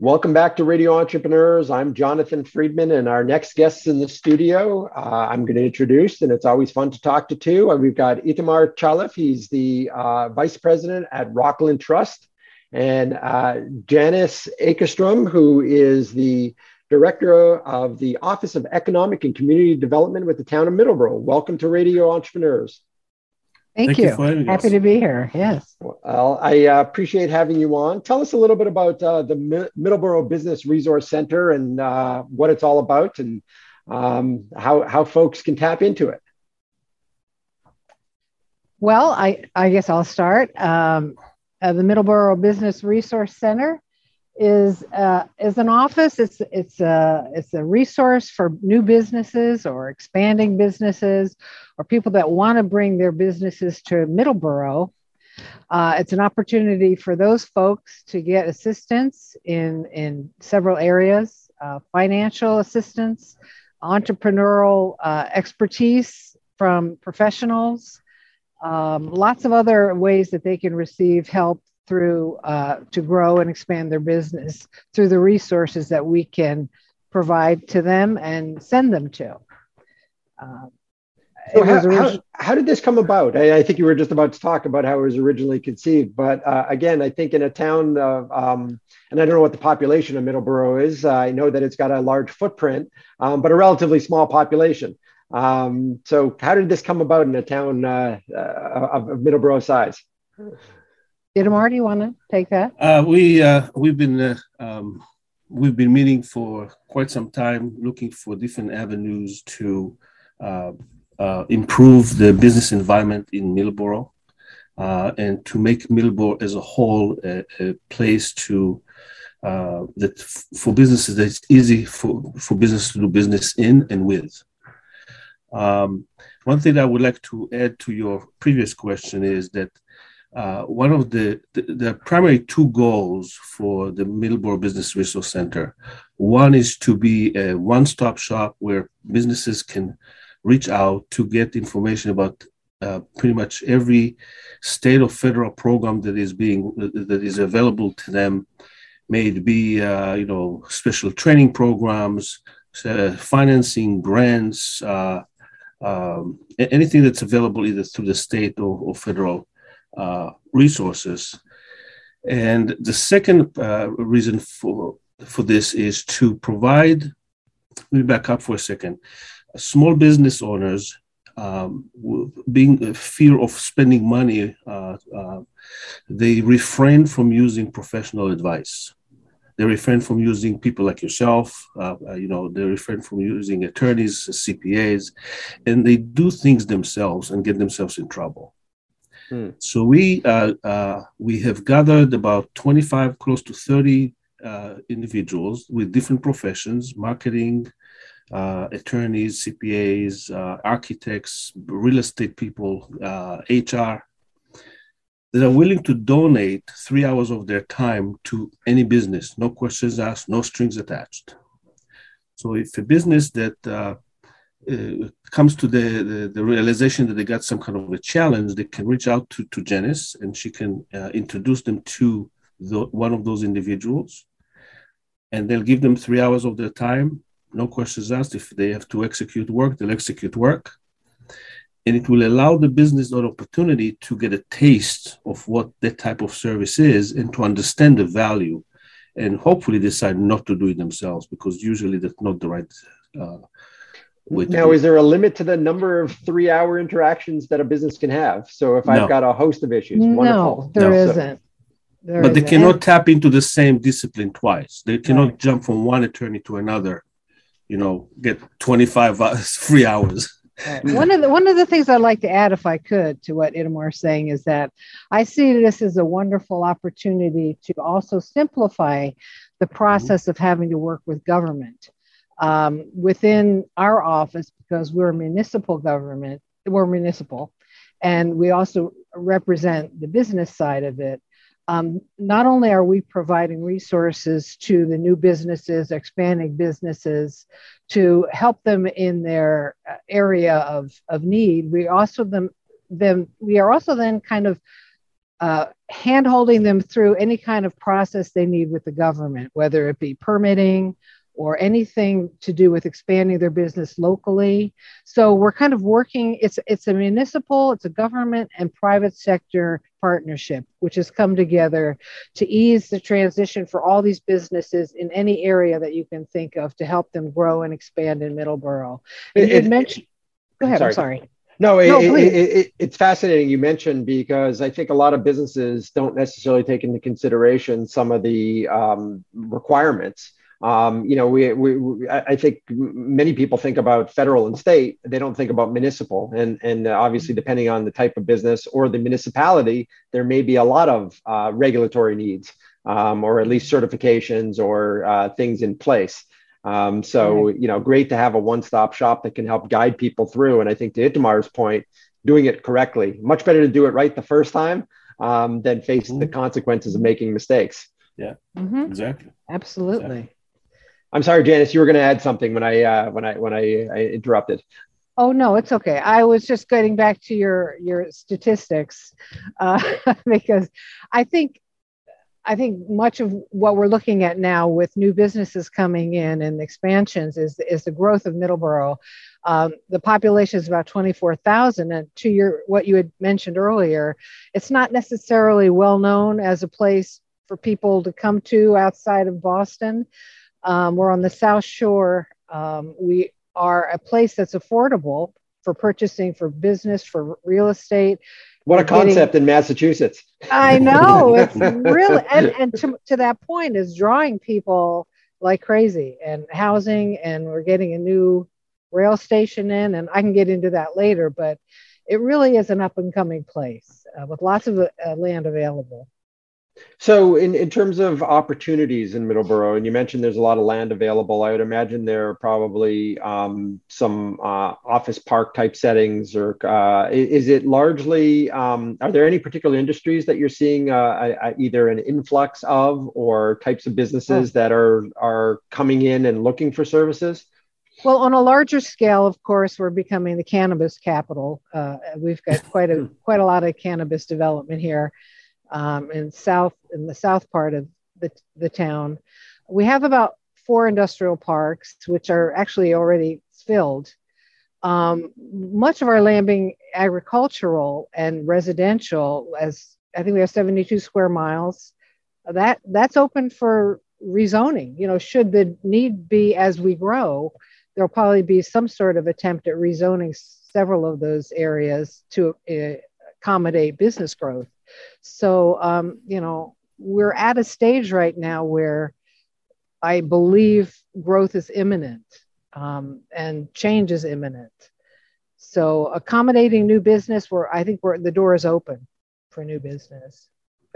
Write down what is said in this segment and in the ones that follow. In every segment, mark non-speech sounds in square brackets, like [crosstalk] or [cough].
Welcome back to Radio Entrepreneurs. I'm Jonathan Freedman, and our next guests in the studio, uh, I'm going to introduce, and it's always fun to talk to two. Uh, we've got Itamar Chalif, he's the uh, vice president at Rockland Trust, and uh, Janis Akerstrom, who is the director of the Office of Economic and Community Development with the town of Middleborough. Welcome to Radio Entrepreneurs. Thank, Thank you. you Happy us. to be here. Yes. Well, I uh, appreciate having you on. Tell us a little bit about uh, the Mi- Middleborough Business Resource Center and uh, what it's all about and um, how, how folks can tap into it. Well, I, I guess I'll start. Um, uh, the Middleborough Business Resource Center is uh, is an office. It's it's a it's a resource for new businesses or expanding businesses or people that want to bring their businesses to Middleborough. Uh, it's an opportunity for those folks to get assistance in in several areas: uh, financial assistance, entrepreneurial uh, expertise from professionals. Um, lots of other ways that they can receive help through uh, to grow and expand their business through the resources that we can provide to them and send them to. Uh, so how, how, how, did this come about? I, I, think you were just about to talk about how it was originally conceived, but uh, again, I think in a town of, um, and I don't know what the population of Middleborough is. Uh, I know that it's got a large footprint, um, but a relatively small population. Um, so, how did this come about in a town uh, uh, of, of Middleborough size? Itamar, do you want to take that? Uh, we uh, we've been uh, um, we've been meeting for quite some time, looking for different avenues to uh, uh, improve the business environment in Middleborough uh, and to make Middleborough as a whole a, a place to that for businesses that's easy for for business to do business in and with. Um, one thing I would like to add to your previous question is that uh, one of the, the, the primary two goals for the Middleborough Business Resource Center. One is to be a one-stop shop where businesses can reach out to get information about uh, pretty much every state or federal program that is being that is available to them. May it be uh, you know special training programs, uh, financing grants, uh, um, anything that's available either through the state or, or federal uh, resources. And the second uh, reason for, for this is to provide, let me back up for a second. Small business owners um, being fear of spending money, uh, uh, they refrain from using professional advice. They refrain from using people like yourself. Uh, uh you know, they refrain from using attorneys, CPAs, and they do things themselves and get themselves in trouble. Hmm. So we uh, uh, we have gathered about 25, close to 30 uh, individuals with different professions: marketing, uh, attorneys, CPAs, uh, architects, real estate people, HR, uh, that are willing to donate three hours of their time to any business, no questions asked, no strings attached. So if a business that uh, comes to the, the, the, realization that they got some kind of a challenge, they can reach out to, to Janis and she can uh, introduce them to the, one of those individuals. And they'll give them three hours of their time, no questions asked. If they have to execute work, they'll execute work. And it will allow the business an opportunity to get a taste of what that type of service is and to understand the value and hopefully decide not to do it themselves because usually that's not the right uh, now, is there a limit to the number of three-hour interactions that a business can have? So, if I've got a host of issues, no, wonderful. there no. not There but isn't. they cannot tap into the same discipline twice. They cannot right. jump from one attorney to another. You know, get twenty-five [laughs] hours, free hours. Right. one of the one of the things I'd like to add, if I could, to what Itamar is saying, is that I see this as a wonderful opportunity to also simplify the process mm-hmm. of having to work with government um, within our office because we're a municipal government, we're municipal, and we also represent the business side of it. Um, not only are we providing resources to the new businesses, expanding businesses to help them in their uh, area of, of need, we also them, them we are also then kind of uh, hand holding them through any kind of process they need with the government, whether it be permitting or anything to do with expanding their business locally. So we're kind of working, it's, it's a municipal, it's a government and private sector partnership, which has come together to ease the transition for all these businesses in any area that you can think of to help them grow and expand in Middleborough. And you mentioned, go ahead, sorry. I'm sorry. No, it, no it, it, it's fascinating you mentioned because I think a lot of businesses don't necessarily take into consideration some of the um, requirements um, you know, we, we, I think many people think about federal and state. They don't think about municipal, and and obviously, depending on the type of business or the municipality, there may be a lot of uh, regulatory needs, um, or at least certifications or uh, things in place. Um, so, you know, great to have a one-stop shop that can help guide people through. And I think to Itamar's point, doing it correctly, much better to do it right the first time um, than face mm-hmm. the consequences of making mistakes. Yeah, mm-hmm. exactly. Absolutely. Exactly. I'm sorry, Janis, you were going to add something when I uh, when I when I, I, interrupted. Oh no, it's okay. I was just getting back to your your statistics uh, [laughs] because I think I think much of what we're looking at now with new businesses coming in and expansions is is the growth of Middleborough. Um, the population is about 24,000, and to your what you had mentioned earlier, it's not necessarily well known as a place for people to come to outside of Boston. Um, we're on the South Shore. Um, we are a place that's affordable for purchasing, for business, for real estate. What a concept getting, in Massachusetts. I know. [laughs] It's really, and, and to, to that point, is drawing people like crazy and housing, and we're getting a new rail station in, and I can get into that later, but it really is an up and coming place uh, with lots of uh, land available. So, in, in terms of opportunities in Middleborough, and you mentioned there's a lot of land available, I would imagine there are probably um, some uh, office park type settings, or uh, is it largely, um, are there any particular industries that you're seeing uh, either an influx of or types of businesses that are, are coming in and looking for services? Well, on a larger scale, of course, we're becoming the cannabis capital. Uh, we've got quite a [laughs] quite a lot of cannabis development here um, in south in the south part of the, the town. We have about four industrial parks, which are actually already filled. Um, much of our land being agricultural and residential, as I think we have 72 square miles. That that's open for rezoning. You know, should the need be as we grow, there'll probably be some sort of attempt at rezoning several of those areas to uh, accommodate business growth. So, um, you know, we're at a stage right now where I believe growth is imminent um, and change is imminent. So, accommodating new business, where I think we're, the door is open for new business.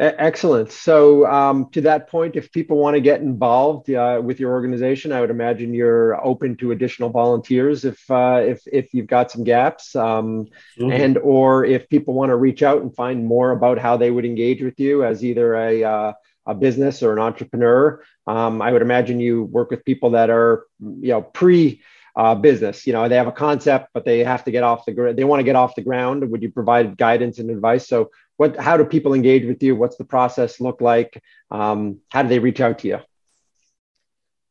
Excellent. So, um, to that point, if people want to get involved uh, with your organization, I would imagine you're open to additional volunteers if uh, if if you've got some gaps, um, mm-hmm. and or if people want to reach out and find more about how they would engage with you as either a uh, a business or an entrepreneur. Um, I would imagine you work with people that are you know pre uh, business. You know, they have a concept, but they have to get off the ground. They want to get off the ground. Would you provide guidance and advice? So, what? How do people engage with you? What's the process look like? Um, how do they reach out to you?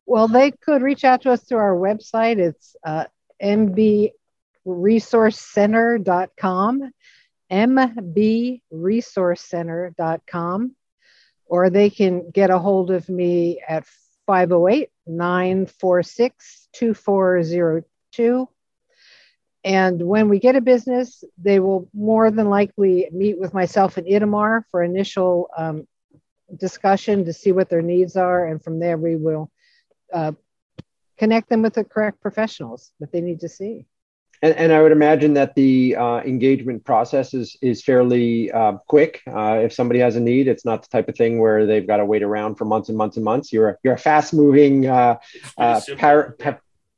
Well, they could reach out to us through our website. It's uh, mbresourcecenter.com, mbresourcecenter.com, or they can get a hold of me at 508 946 2402. And when we get a business, they will more than likely meet with myself and Itamar for initial um, discussion to see what their needs are. And from there, we will uh, connect them with the correct professionals that they need to see. And, and I would imagine that the uh, engagement process is, is fairly uh, quick. Uh, if somebody has a need, it's not the type of thing where they've got to wait around for months and months and months. You're a, you're a fast moving uh,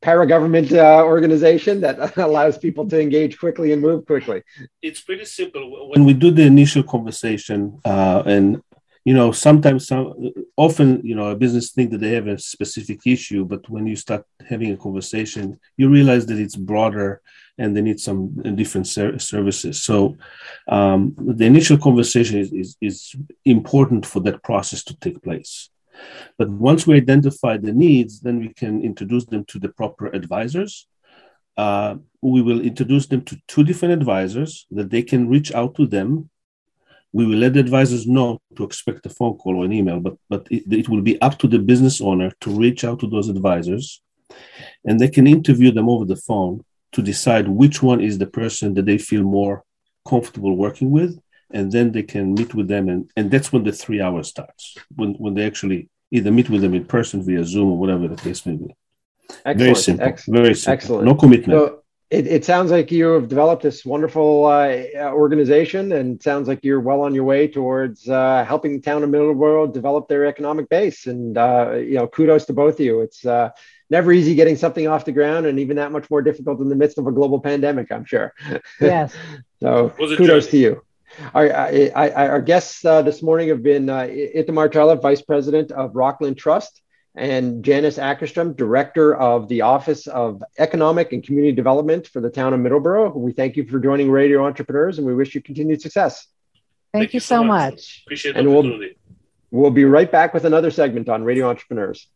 uh, para, para government uh, organization that [laughs] allows people to engage quickly and move quickly. It's pretty simple. When we do the initial conversation and you know, sometimes, some, often, you know, a business think that they have a specific issue, but when you start having a conversation, you realize that it's broader and they need some different ser- services. So um, the initial conversation is, is, is important for that process to take place. But once we identify the needs, then we can introduce them to the proper advisors. Uh, we will introduce them to two different advisors that they can reach out to them. We will let the advisors know to expect a phone call or an email, but, but it, it will be up to the business owner to reach out to those advisors and they can interview them over the phone to decide which one is the person that they feel more comfortable working with and then they can meet with them and, and that's when the three hours starts when, when they actually either meet with them in person via zoom or whatever the case may be. Excellent. very simple. Excellent. very simple. Excellent. no commitment. So it, it sounds like you have developed this wonderful uh, organization and sounds like you're well on your way towards uh, helping the town of Middleborough develop their economic base. And uh, you know kudos to both of you. It's uh, never easy getting something off the ground and even that much more difficult in the midst of a global pandemic i'm sure. Yes. [laughs] So kudos to you our, our guests uh, this morning have been uh, Itamar Chalif, Vice President of Rockland Trust, and Janis Akerstrom, Director of the Office of Economic and Community Development for the town of Middleborough. We thank you for joining Radio Entrepreneurs and we wish you continued success. Thank, thank you so much. much. Appreciate the and opportunity. We'll, we'll be right back with another segment on Radio Entrepreneurs.